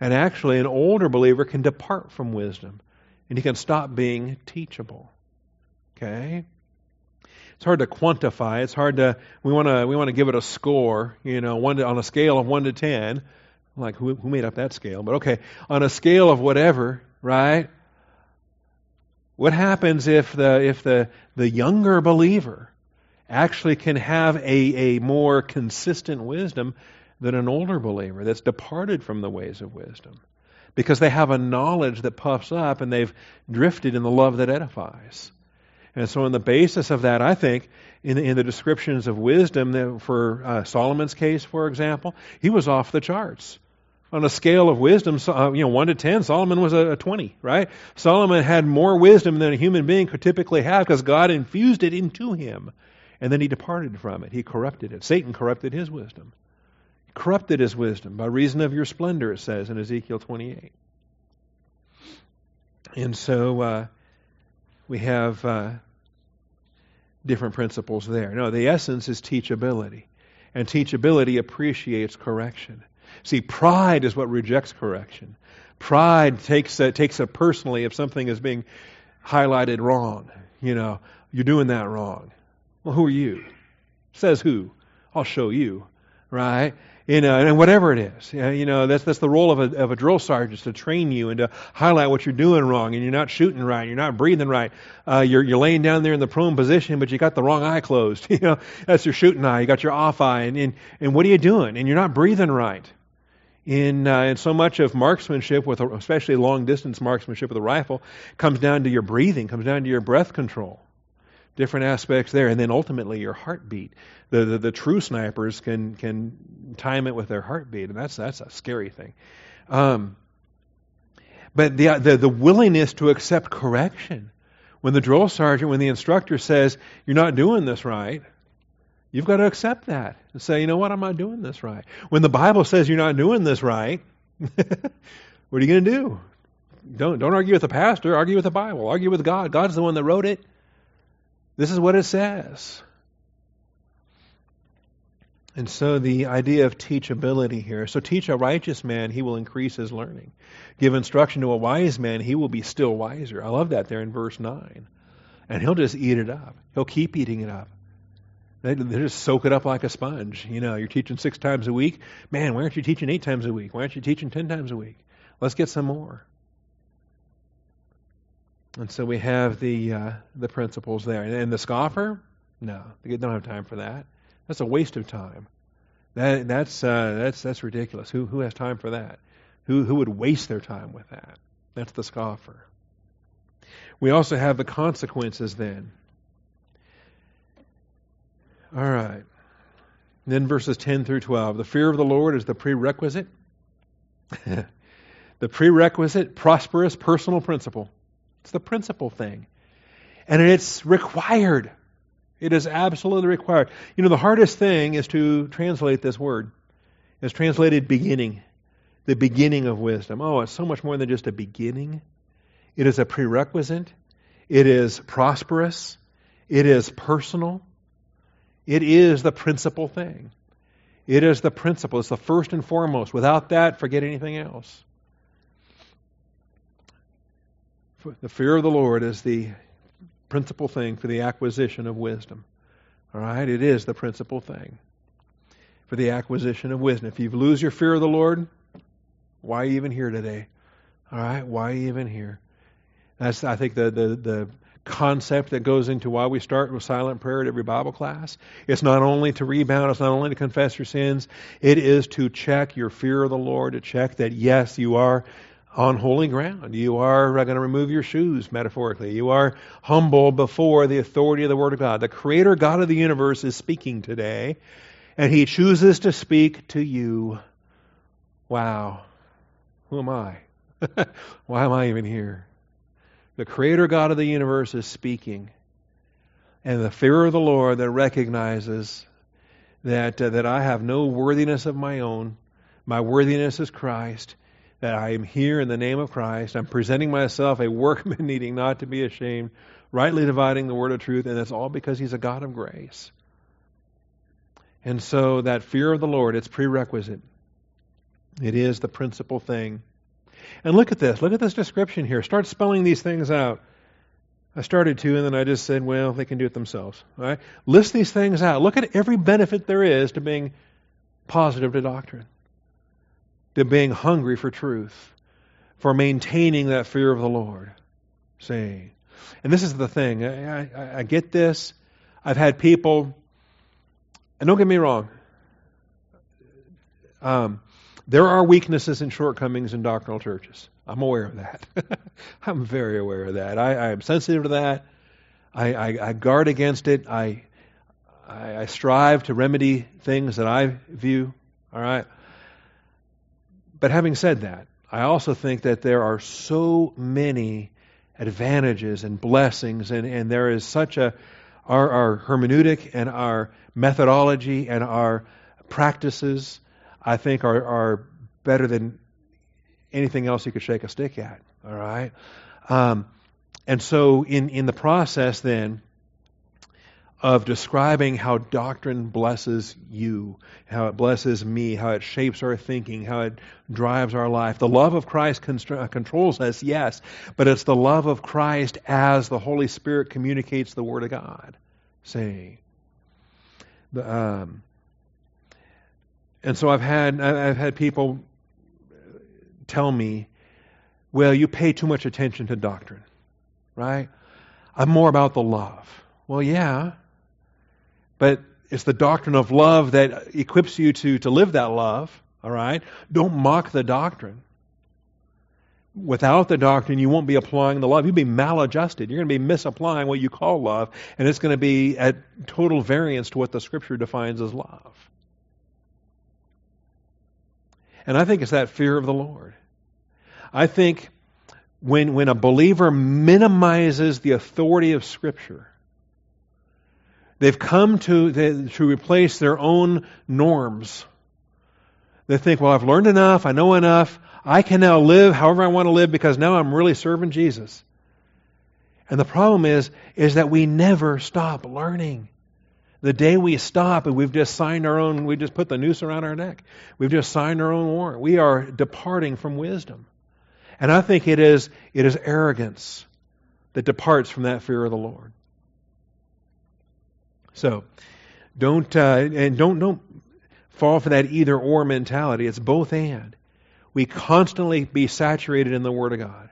And actually, an older believer can depart from wisdom and he can stop being teachable. Okay? It's hard to quantify. It's hard to we want to we want to give it a score, you know, one to, on a scale of 1 to 10. Like who who made up that scale? But okay, on a scale of whatever, right? What happens if the if the the younger believer actually can have a, a more consistent wisdom than an older believer that's departed from the ways of wisdom because they have a knowledge that puffs up and they've drifted in the love that edifies. And so, on the basis of that, I think in the, in the descriptions of wisdom, for uh, Solomon's case, for example, he was off the charts. On a scale of wisdom, uh, you know, one to ten, Solomon was a, a twenty, right? Solomon had more wisdom than a human being could typically have because God infused it into him, and then he departed from it. He corrupted it. Satan corrupted his wisdom. Corrupted his wisdom by reason of your splendor, it says in Ezekiel twenty-eight. And so uh, we have uh, different principles there. No, the essence is teachability. And teachability appreciates correction. See, pride is what rejects correction. Pride takes takes it personally if something is being highlighted wrong. You know, you're doing that wrong. Well, who are you? Says who? I'll show you. Right? You know, and whatever it is. You know, that's, that's the role of a, of a drill sergeant to train you and to highlight what you're doing wrong and you're not shooting right, you're not breathing right. Uh, you're, you're laying down there in the prone position, but you got the wrong eye closed. You know, that's your shooting eye. You got your off eye. And, and, and what are you doing? And you're not breathing right. In, uh, in so much of marksmanship, with a, especially long distance marksmanship with a rifle, comes down to your breathing, comes down to your breath control different aspects there, and then ultimately your heartbeat. The, the, the true snipers can can time it with their heartbeat, and that's that's a scary thing. Um, but the, the the willingness to accept correction when the drill sergeant, when the instructor says you're not doing this right, you've got to accept that and say, you know what, I'm not doing this right. When the Bible says you're not doing this right, what are you going to do? Don't don't argue with the pastor. Argue with the Bible. Argue with God. God's the one that wrote it. This is what it says. And so the idea of teachability here. So teach a righteous man, he will increase his learning. Give instruction to a wise man, he will be still wiser. I love that there in verse 9. And he'll just eat it up. He'll keep eating it up. They, they just soak it up like a sponge. You know, you're teaching six times a week. Man, why aren't you teaching eight times a week? Why aren't you teaching ten times a week? Let's get some more. And so we have the uh, the principles there. And the scoffer, no, they don't have time for that. That's a waste of time. That that's uh, that's that's ridiculous. Who who has time for that? Who who would waste their time with that? That's the scoffer. We also have the consequences then. All right. Then verses 10 through 12. The fear of the Lord is the prerequisite. the prerequisite, prosperous personal principle it's the principal thing. And it's required. It is absolutely required. You know, the hardest thing is to translate this word. It's translated beginning, the beginning of wisdom. Oh, it's so much more than just a beginning. It is a prerequisite. It is prosperous. It is personal. It is the principal thing. It is the principle. It's the first and foremost. Without that, forget anything else. The fear of the Lord is the principal thing for the acquisition of wisdom. All right? It is the principal thing for the acquisition of wisdom. If you lose your fear of the Lord, why are you even here today? All right? Why are you even here? That's, I think, the, the, the concept that goes into why we start with silent prayer at every Bible class. It's not only to rebound, it's not only to confess your sins, it is to check your fear of the Lord, to check that, yes, you are on holy ground. You are going to remove your shoes, metaphorically. You are humble before the authority of the Word of God. The Creator God of the universe is speaking today, and He chooses to speak to you. Wow. Who am I? Why am I even here? The Creator God of the universe is speaking. And the fear of the Lord that recognizes that, uh, that I have no worthiness of my own, my worthiness is Christ that I am here in the name of Christ. I'm presenting myself a workman needing not to be ashamed, rightly dividing the word of truth, and it's all because He's a God of grace. And so that fear of the Lord, it's prerequisite. It is the principal thing. And look at this. Look at this description here. Start spelling these things out. I started to, and then I just said, well, they can do it themselves. All right? List these things out. Look at every benefit there is to being positive to doctrine to being hungry for truth, for maintaining that fear of the Lord. See? And this is the thing. I, I, I get this. I've had people, and don't get me wrong, um, there are weaknesses and shortcomings in doctrinal churches. I'm aware of that. I'm very aware of that. I, I am sensitive to that. I, I, I guard against it. I, I, I strive to remedy things that I view. All right. But having said that, I also think that there are so many advantages and blessings, and, and there is such a our, our hermeneutic and our methodology and our practices, I think, are, are better than anything else you could shake a stick at. All right? Um, and so, in, in the process, then, of describing how doctrine blesses you, how it blesses me, how it shapes our thinking, how it drives our life. The love of Christ constr- controls us, yes, but it's the love of Christ as the Holy Spirit communicates the Word of God. See? The, um, and so I've had I've had people tell me, "Well, you pay too much attention to doctrine, right? I'm more about the love." Well, yeah, but it's the doctrine of love that equips you to, to live that love, all right? Don't mock the doctrine. Without the doctrine, you won't be applying the love. You'll be maladjusted. You're going to be misapplying what you call love, and it's going to be at total variance to what the Scripture defines as love. And I think it's that fear of the Lord. I think when, when a believer minimizes the authority of Scripture, They've come to, to replace their own norms. They think, well, I've learned enough, I know enough, I can now live however I want to live because now I'm really serving Jesus. And the problem is, is that we never stop learning. The day we stop and we've just signed our own, we just put the noose around our neck. We've just signed our own warrant. We are departing from wisdom. And I think it is, it is arrogance that departs from that fear of the Lord. So don't uh, and don't don't fall for that either or mentality. It's both and. We constantly be saturated in the Word of God.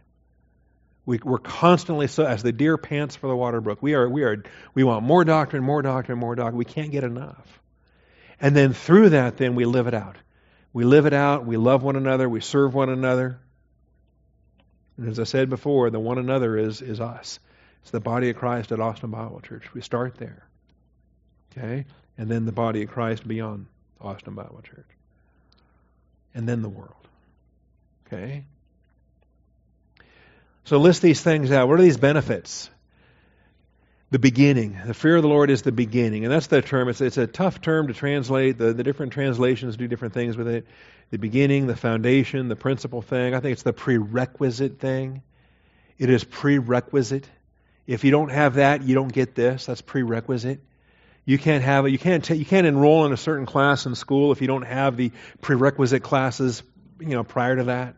We, are constantly so as the deer pants for the water brook. We are we are we want more doctrine, more doctrine, more doctrine. We can't get enough. And then through that, then we live it out. We live it out. We love one another. We serve one another. And as I said before, the one another is is us. It's the body of Christ at Austin Bible Church. We start there. Okay? And then the body of Christ beyond Austin Bible Church. And then the world. Okay? So list these things out. What are these benefits? The beginning. The fear of the Lord is the beginning. And that's the term. It's, it's a tough term to translate. The, the different translations do different things with it. The beginning, the foundation, the principal thing. I think it's the prerequisite thing. It is prerequisite. If you don't have that, you don't get this. That's prerequisite. You can't have. You can't. T- you can't enroll in a certain class in school if you don't have the prerequisite classes, you know, prior to that.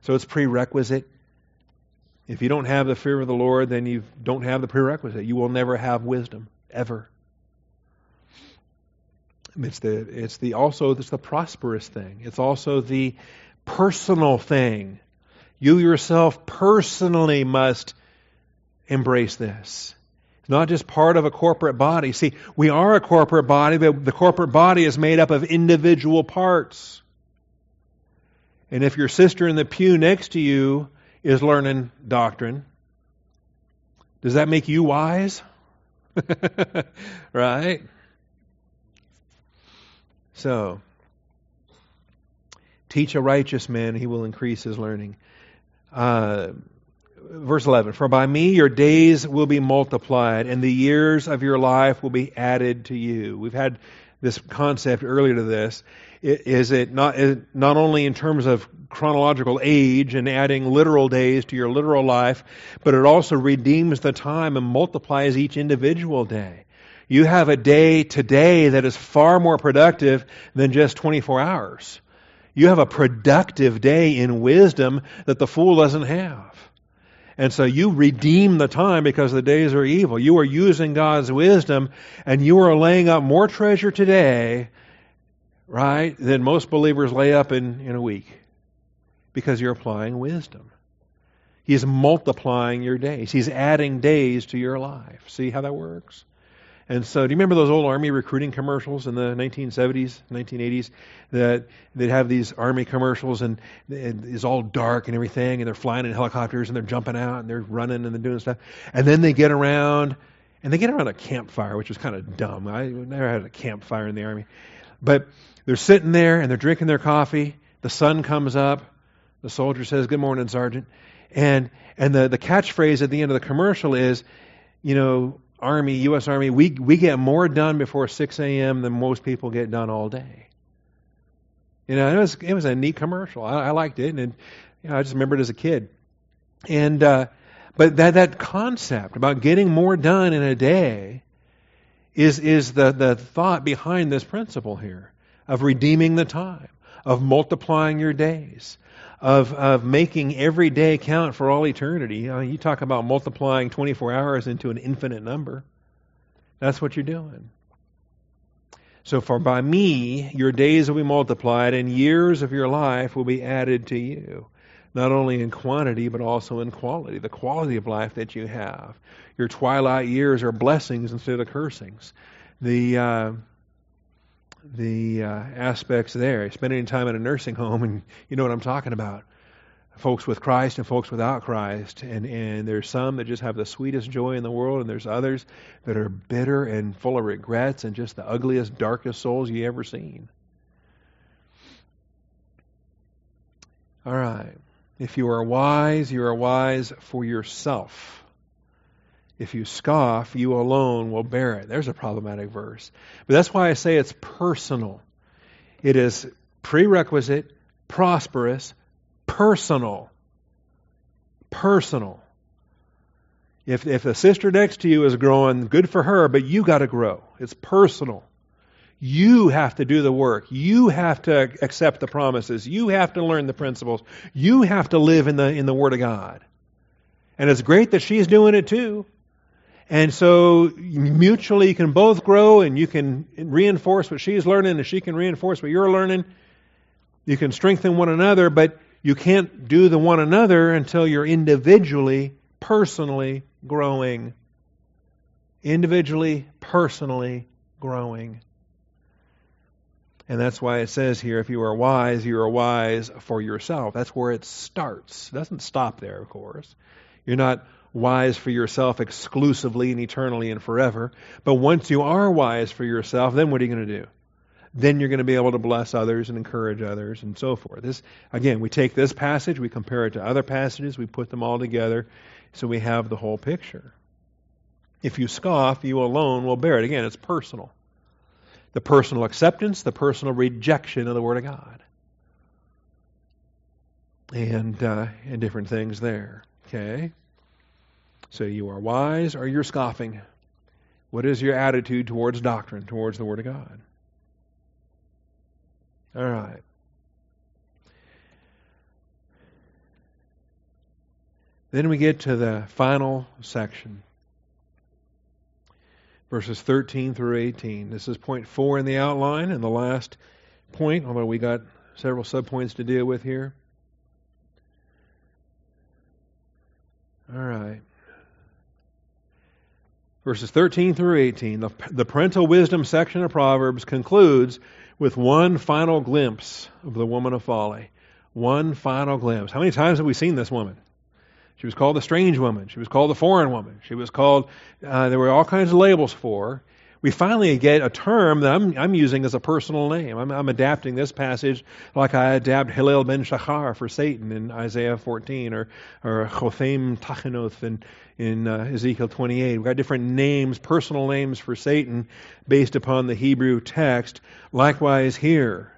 So it's prerequisite. If you don't have the fear of the Lord, then you don't have the prerequisite. You will never have wisdom ever. It's the it's the also it's the prosperous thing. It's also the personal thing. You yourself personally must embrace this. Not just part of a corporate body. See, we are a corporate body, but the corporate body is made up of individual parts. And if your sister in the pew next to you is learning doctrine, does that make you wise? right? So, teach a righteous man, he will increase his learning. Uh, verse 11 For by me your days will be multiplied, and the years of your life will be added to you. We've had this concept earlier to this. Is it not, is not only in terms of chronological age and adding literal days to your literal life, but it also redeems the time and multiplies each individual day. You have a day today that is far more productive than just 24 hours. You have a productive day in wisdom that the fool doesn't have. And so you redeem the time because the days are evil. You are using God's wisdom and you are laying up more treasure today, right, than most believers lay up in, in a week because you're applying wisdom. He's multiplying your days. He's adding days to your life. See how that works? And so, do you remember those old army recruiting commercials in the 1970s, 1980s? That they'd have these army commercials, and it's all dark and everything, and they're flying in helicopters, and they're jumping out, and they're running, and they're doing stuff. And then they get around, and they get around a campfire, which was kind of dumb. I never had a campfire in the army, but they're sitting there and they're drinking their coffee. The sun comes up. The soldier says, "Good morning, Sergeant," and and the the catchphrase at the end of the commercial is, you know, Army, U.S. Army, we, we get more done before 6 a.m. than most people get done all day. You know, it was, it was a neat commercial. I, I liked it, and you know, I just remember it as a kid. And uh, but that that concept about getting more done in a day is is the the thought behind this principle here of redeeming the time, of multiplying your days, of, of making every day count for all eternity. You, know, you talk about multiplying 24 hours into an infinite number. That's what you're doing. So, for by me, your days will be multiplied, and years of your life will be added to you, not only in quantity, but also in quality, the quality of life that you have. Your twilight years are blessings instead of cursings. The. Uh, the uh, aspects there. Spending time in a nursing home, and you know what I'm talking about. Folks with Christ and folks without Christ. And, and there's some that just have the sweetest joy in the world, and there's others that are bitter and full of regrets and just the ugliest, darkest souls you ever seen. All right. If you are wise, you are wise for yourself. If you scoff, you alone will bear it. There's a problematic verse. But that's why I say it's personal. It is prerequisite, prosperous, personal. Personal. If, if the sister next to you is growing, good for her, but you got to grow. It's personal. You have to do the work. You have to accept the promises. You have to learn the principles. You have to live in the, in the Word of God. And it's great that she's doing it too. And so mutually you can both grow and you can reinforce what she's learning and she can reinforce what you're learning. You can strengthen one another, but you can't do the one another until you're individually, personally growing. Individually, personally growing. And that's why it says here if you are wise, you are wise for yourself. That's where it starts. It doesn't stop there, of course. You're not wise for yourself exclusively and eternally and forever. But once you are wise for yourself, then what are you going to do? Then you're going to be able to bless others and encourage others and so forth. This again, we take this passage, we compare it to other passages, we put them all together so we have the whole picture. If you scoff, you alone will bear it. Again, it's personal. The personal acceptance, the personal rejection of the Word of God. And, uh, and different things there. Okay? So you are wise or you're scoffing. What is your attitude towards doctrine, towards the Word of God? All right. Then we get to the final section, verses 13 through 18. This is point four in the outline, and the last point, although we got several subpoints to deal with here. All right verses 13 through 18, the, the parental wisdom section of Proverbs concludes with one final glimpse of the woman of folly. One final glimpse. How many times have we seen this woman? She was called the strange woman. She was called the foreign woman. She was called, uh, there were all kinds of labels for her we finally get a term that I'm, I'm using as a personal name. I'm, I'm, adapting this passage like I adapt Hillel ben Shachar for Satan in Isaiah 14 or, or Chotham Tachenoth in, in uh, Ezekiel 28. We've got different names, personal names for Satan based upon the Hebrew text. Likewise here.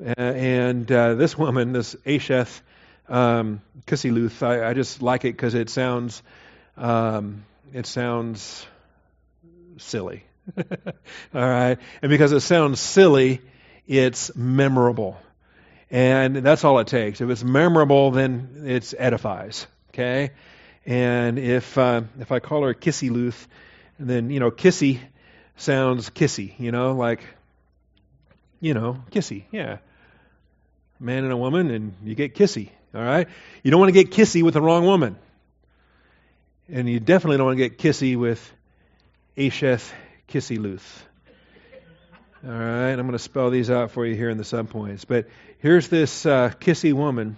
Uh, and uh, this woman, this Asheth um, I, I, just like it because it sounds, um, it sounds silly. All right? And because it sounds silly, it's memorable. And that's all it takes. If it's memorable, then it edifies. Okay? And if uh, if I call her Kissy Luth, then you know Kissy sounds kissy. You know, like you know kissy. Yeah, man and a woman, and you get kissy. All right. You don't want to get kissy with the wrong woman, and you definitely don't want to get kissy with Asheth Kissy Luth. All right, I'm going to spell these out for you here in the subpoints. But here's this uh, kissy woman.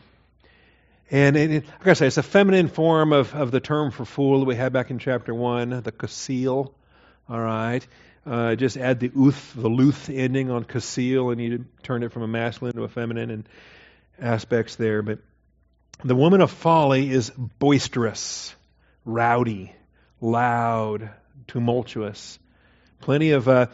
And it, like I say, it's a feminine form of, of the term for fool that we had back in chapter 1, the kasil. All right. Uh, just add the uth, the luth ending on kasil, and you turn it from a masculine to a feminine and aspects there. But the woman of folly is boisterous, rowdy, loud, tumultuous. Plenty of. Uh,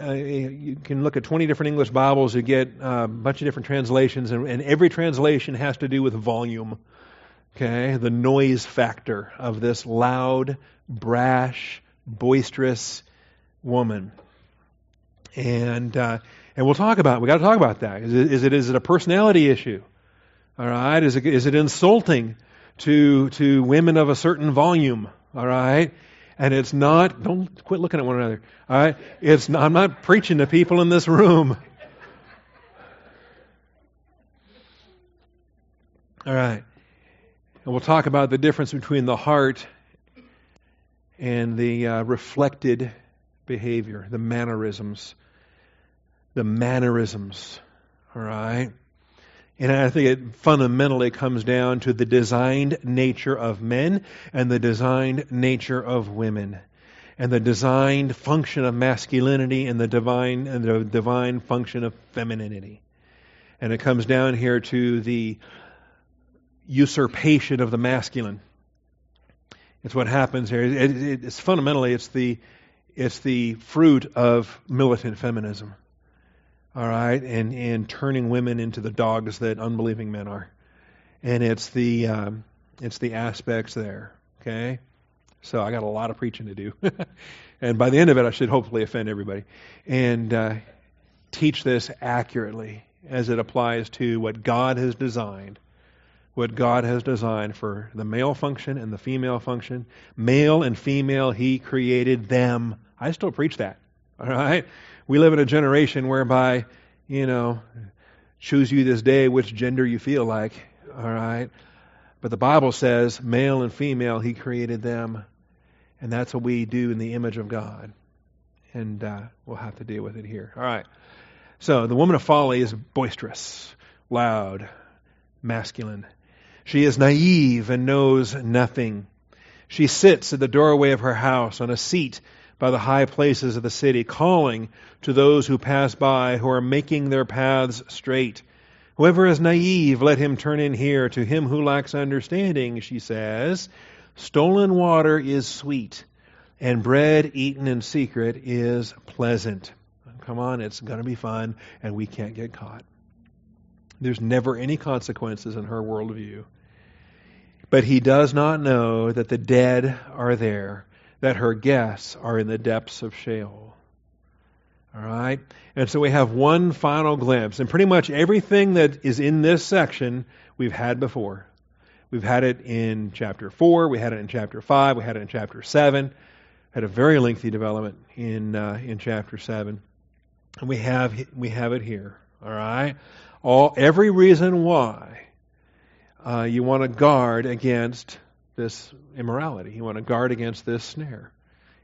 uh, you can look at 20 different English Bibles, you get uh, a bunch of different translations, and, and every translation has to do with volume. Okay, the noise factor of this loud, brash, boisterous woman. And uh, and we'll talk about. We got to talk about that. Is it, is it is it a personality issue? All right. Is it is it insulting to to women of a certain volume? All right. And it's not, don't quit looking at one another. All right? It's not, I'm not preaching to people in this room. All right. And we'll talk about the difference between the heart and the uh, reflected behavior, the mannerisms. The mannerisms. All right? And I think it fundamentally comes down to the designed nature of men and the designed nature of women. And the designed function of masculinity and the divine and the divine function of femininity. And it comes down here to the usurpation of the masculine. It's what happens here. It, it, it's fundamentally it's the it's the fruit of militant feminism all right, and, and turning women into the dogs that unbelieving men are. And it's the, um, it's the aspects there, okay? So I got a lot of preaching to do. and by the end of it, I should hopefully offend everybody. And uh, teach this accurately as it applies to what God has designed. What God has designed for the male function and the female function. Male and female, He created them. I still preach that. All right? We live in a generation whereby, you know, choose you this day which gender you feel like, all right? But the Bible says male and female, He created them. And that's what we do in the image of God. And uh, we'll have to deal with it here. All right. So the woman of folly is boisterous, loud, masculine. She is naive and knows nothing. She sits at the doorway of her house on a seat by the high places of the city, calling to those who pass by, who are making their paths straight. Whoever is naive, let him turn in here. To him who lacks understanding, she says, stolen water is sweet, and bread eaten in secret is pleasant. Come on, it's going to be fun, and we can't get caught. There's never any consequences in her worldview. But he does not know that the dead are there that her guests are in the depths of Sheol. All right? And so we have one final glimpse. And pretty much everything that is in this section we've had before. We've had it in chapter 4, we had it in chapter 5, we had it in chapter 7. Had a very lengthy development in uh, in chapter 7. And we have we have it here. All right? All every reason why uh, you want to guard against this immorality. You want to guard against this snare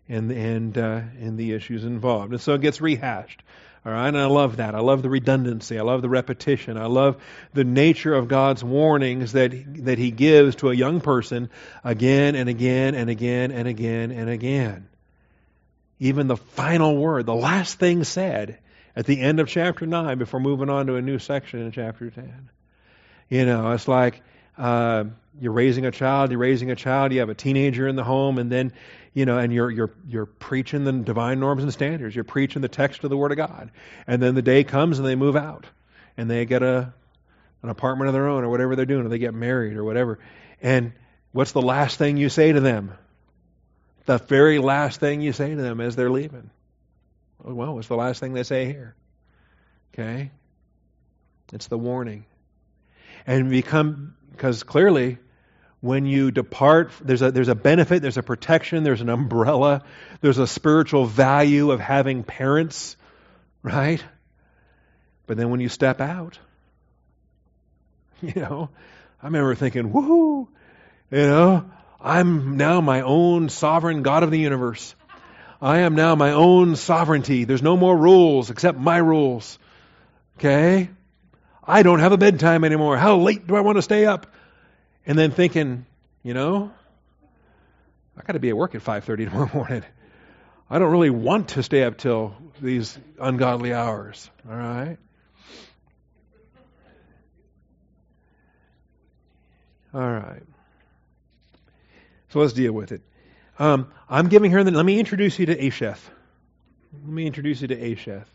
and and uh, and the issues involved. And so it gets rehashed. All right, and I love that. I love the redundancy. I love the repetition. I love the nature of God's warnings that that He gives to a young person again and again and again and again and again. Even the final word, the last thing said at the end of chapter nine, before moving on to a new section in chapter ten. You know, it's like uh, you're raising a child, you're raising a child, you have a teenager in the home, and then, you know, and you're, you're, you're preaching the divine norms and standards. You're preaching the text of the Word of God. And then the day comes and they move out. And they get a, an apartment of their own or whatever they're doing, or they get married or whatever. And what's the last thing you say to them? The very last thing you say to them as they're leaving. Well, what's the last thing they say here? Okay? It's the warning. And become because clearly, when you depart, there's a, there's a benefit, there's a protection, there's an umbrella, there's a spiritual value of having parents, right? But then when you step out, you know, I remember thinking, woohoo, you know, I'm now my own sovereign God of the universe. I am now my own sovereignty. There's no more rules except my rules. Okay? I don't have a bedtime anymore. How late do I want to stay up? And then thinking, you know, I got to be at work at 5:30 tomorrow morning. I don't really want to stay up till these ungodly hours. All right? All right. So let's deal with it. Um, I'm giving her, the, let me introduce you to Asheth. Let me introduce you to Asheth.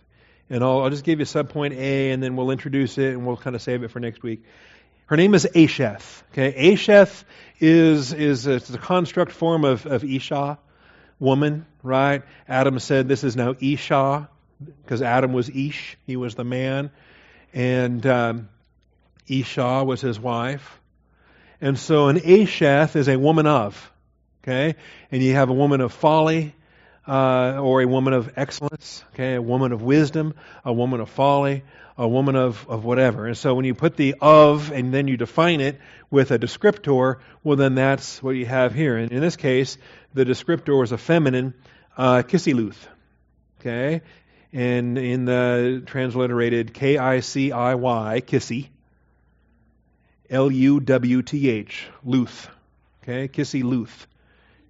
And I'll, I'll just give you subpoint A, and then we'll introduce it, and we'll kind of save it for next week. Her name is Asheth. Okay, Asheth is is a, a construct form of, of Isha, woman, right? Adam said this is now Isha because Adam was Ish, he was the man, and um, Isha was his wife. And so an Asheth is a woman of, okay? And you have a woman of folly, uh, or a woman of excellence, okay? A woman of wisdom, a woman of folly, a woman of, of whatever. And so when you put the of and then you define it with a descriptor, well, then that's what you have here. And in this case, the descriptor is a feminine uh, luth, okay? And in the transliterated K I C I Y, kissy, L U W T H, Luth. Okay, Kissy Luth.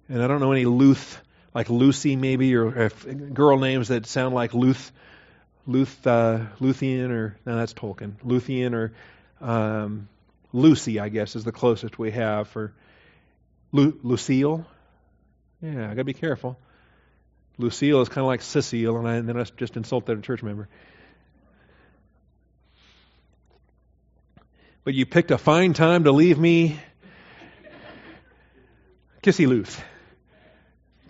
And I don't know any Luth, like Lucy maybe, or girl names that sound like Luth, Luth, uh, Luthien, or, no, that's Tolkien. Luthien or um, Lucy, I guess, is the closest we have for Lu- Lucille. Yeah, I got to be careful. Lucille is kind of like Cecile, and, I, and then I just insulted a church member. but you picked a fine time to leave me. Kissy Luth.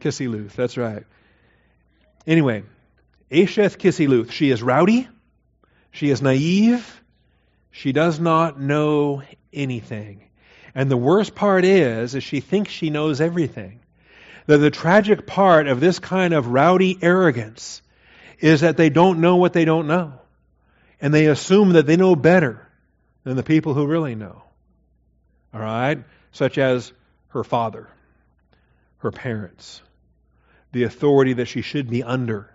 Kissy Luth, that's right. Anyway, Asheth Kissy Luth. She is rowdy. She is naive. She does not know anything. And the worst part is, is she thinks she knows everything. That the tragic part of this kind of rowdy arrogance is that they don't know what they don't know. And they assume that they know better than the people who really know. All right? Such as her father, her parents, the authority that she should be under.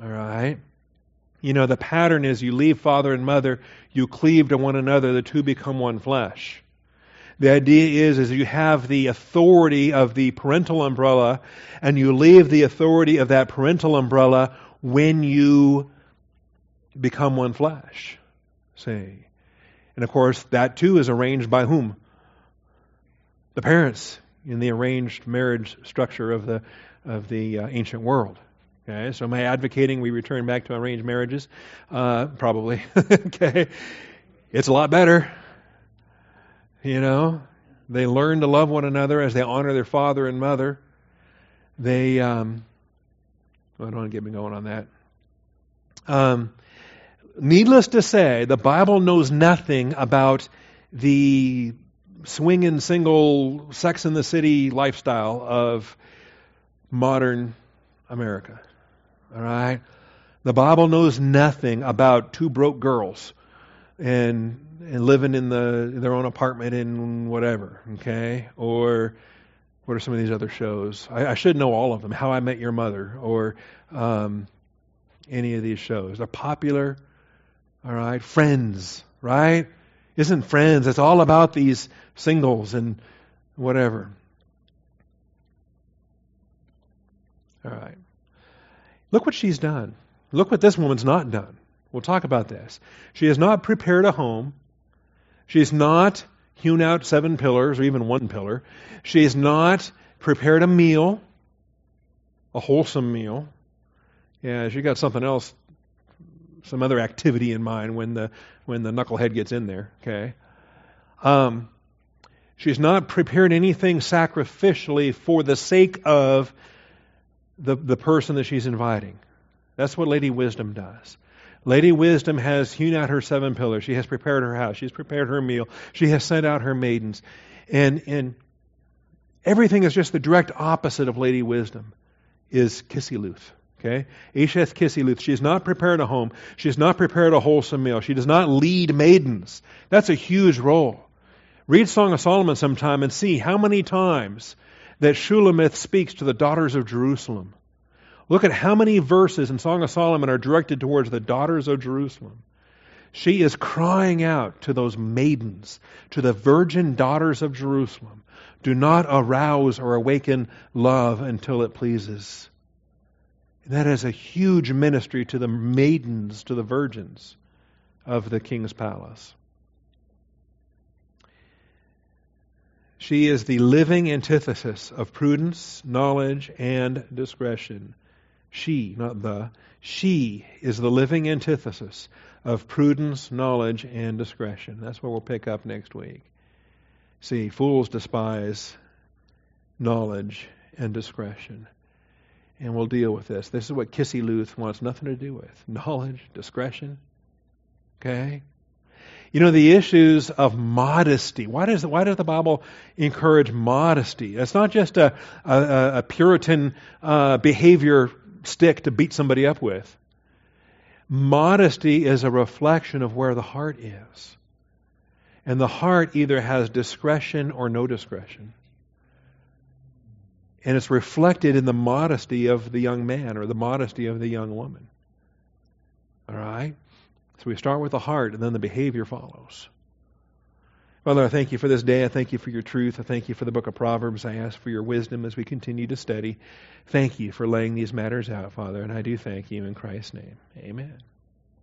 All right? You know, the pattern is you leave father and mother, you cleave to one another, the two become one flesh. The idea is, is you have the authority of the parental umbrella, and you leave the authority of that parental umbrella when you become one flesh. See? And of course, that too is arranged by whom? The parents in the arranged marriage structure of the, of the uh, ancient world. Okay, so am I advocating we return back to arranged marriages? Uh, probably. okay, it's a lot better. You know, they learn to love one another as they honor their father and mother. They, um, I don't want to get me going on that. Um, Needless to say, the Bible knows nothing about the swinging single sex in the city lifestyle of modern America. All right? The Bible knows nothing about two broke girls and and living in the their own apartment in whatever, okay? Or what are some of these other shows? I, I should know all of them. How I Met Your Mother, or um, any of these shows. They're popular. All right, friends, right? Isn't friends? It's all about these singles and whatever. All right. Look what she's done. Look what this woman's not done. We'll talk about this. She has not prepared a home. She's not hewn out seven pillars or even one pillar. She has not prepared a meal, a wholesome meal. Yeah, she got something else some other activity in mind when the when the knucklehead gets in there. Okay. Um, she's not prepared anything sacrificially for the sake of the the person that she's inviting. That's what Lady Wisdom does. Lady Wisdom has hewn out her seven pillars. She has prepared her house. She's prepared her meal. She has sent out her maidens. And, and everything is just the direct opposite of Lady Wisdom is Kisiluth. Okay? Asheth Kisiluth. She has not prepared a home. She has not prepared a wholesome meal. She does not lead maidens. That's a huge role. Read Song of Solomon sometime and see how many times that Shulamith speaks to the daughters of Jerusalem. Look at how many verses in Song of Solomon are directed towards the daughters of Jerusalem. She is crying out to those maidens, to the virgin daughters of Jerusalem do not arouse or awaken love until it pleases. That is a huge ministry to the maidens, to the virgins of the king's palace. She is the living antithesis of prudence, knowledge, and discretion. She, not the, she is the living antithesis of prudence, knowledge, and discretion. That's what we'll pick up next week. See, fools despise knowledge and discretion. And we'll deal with this. This is what Kissy Luth wants nothing to do with knowledge, discretion. Okay? You know, the issues of modesty. Why does, why does the Bible encourage modesty? It's not just a, a, a Puritan uh, behavior stick to beat somebody up with. Modesty is a reflection of where the heart is. And the heart either has discretion or no discretion. And it's reflected in the modesty of the young man or the modesty of the young woman. All right? So we start with the heart and then the behavior follows. Father, I thank you for this day. I thank you for your truth. I thank you for the book of Proverbs. I ask for your wisdom as we continue to study. Thank you for laying these matters out, Father, and I do thank you in Christ's name. Amen.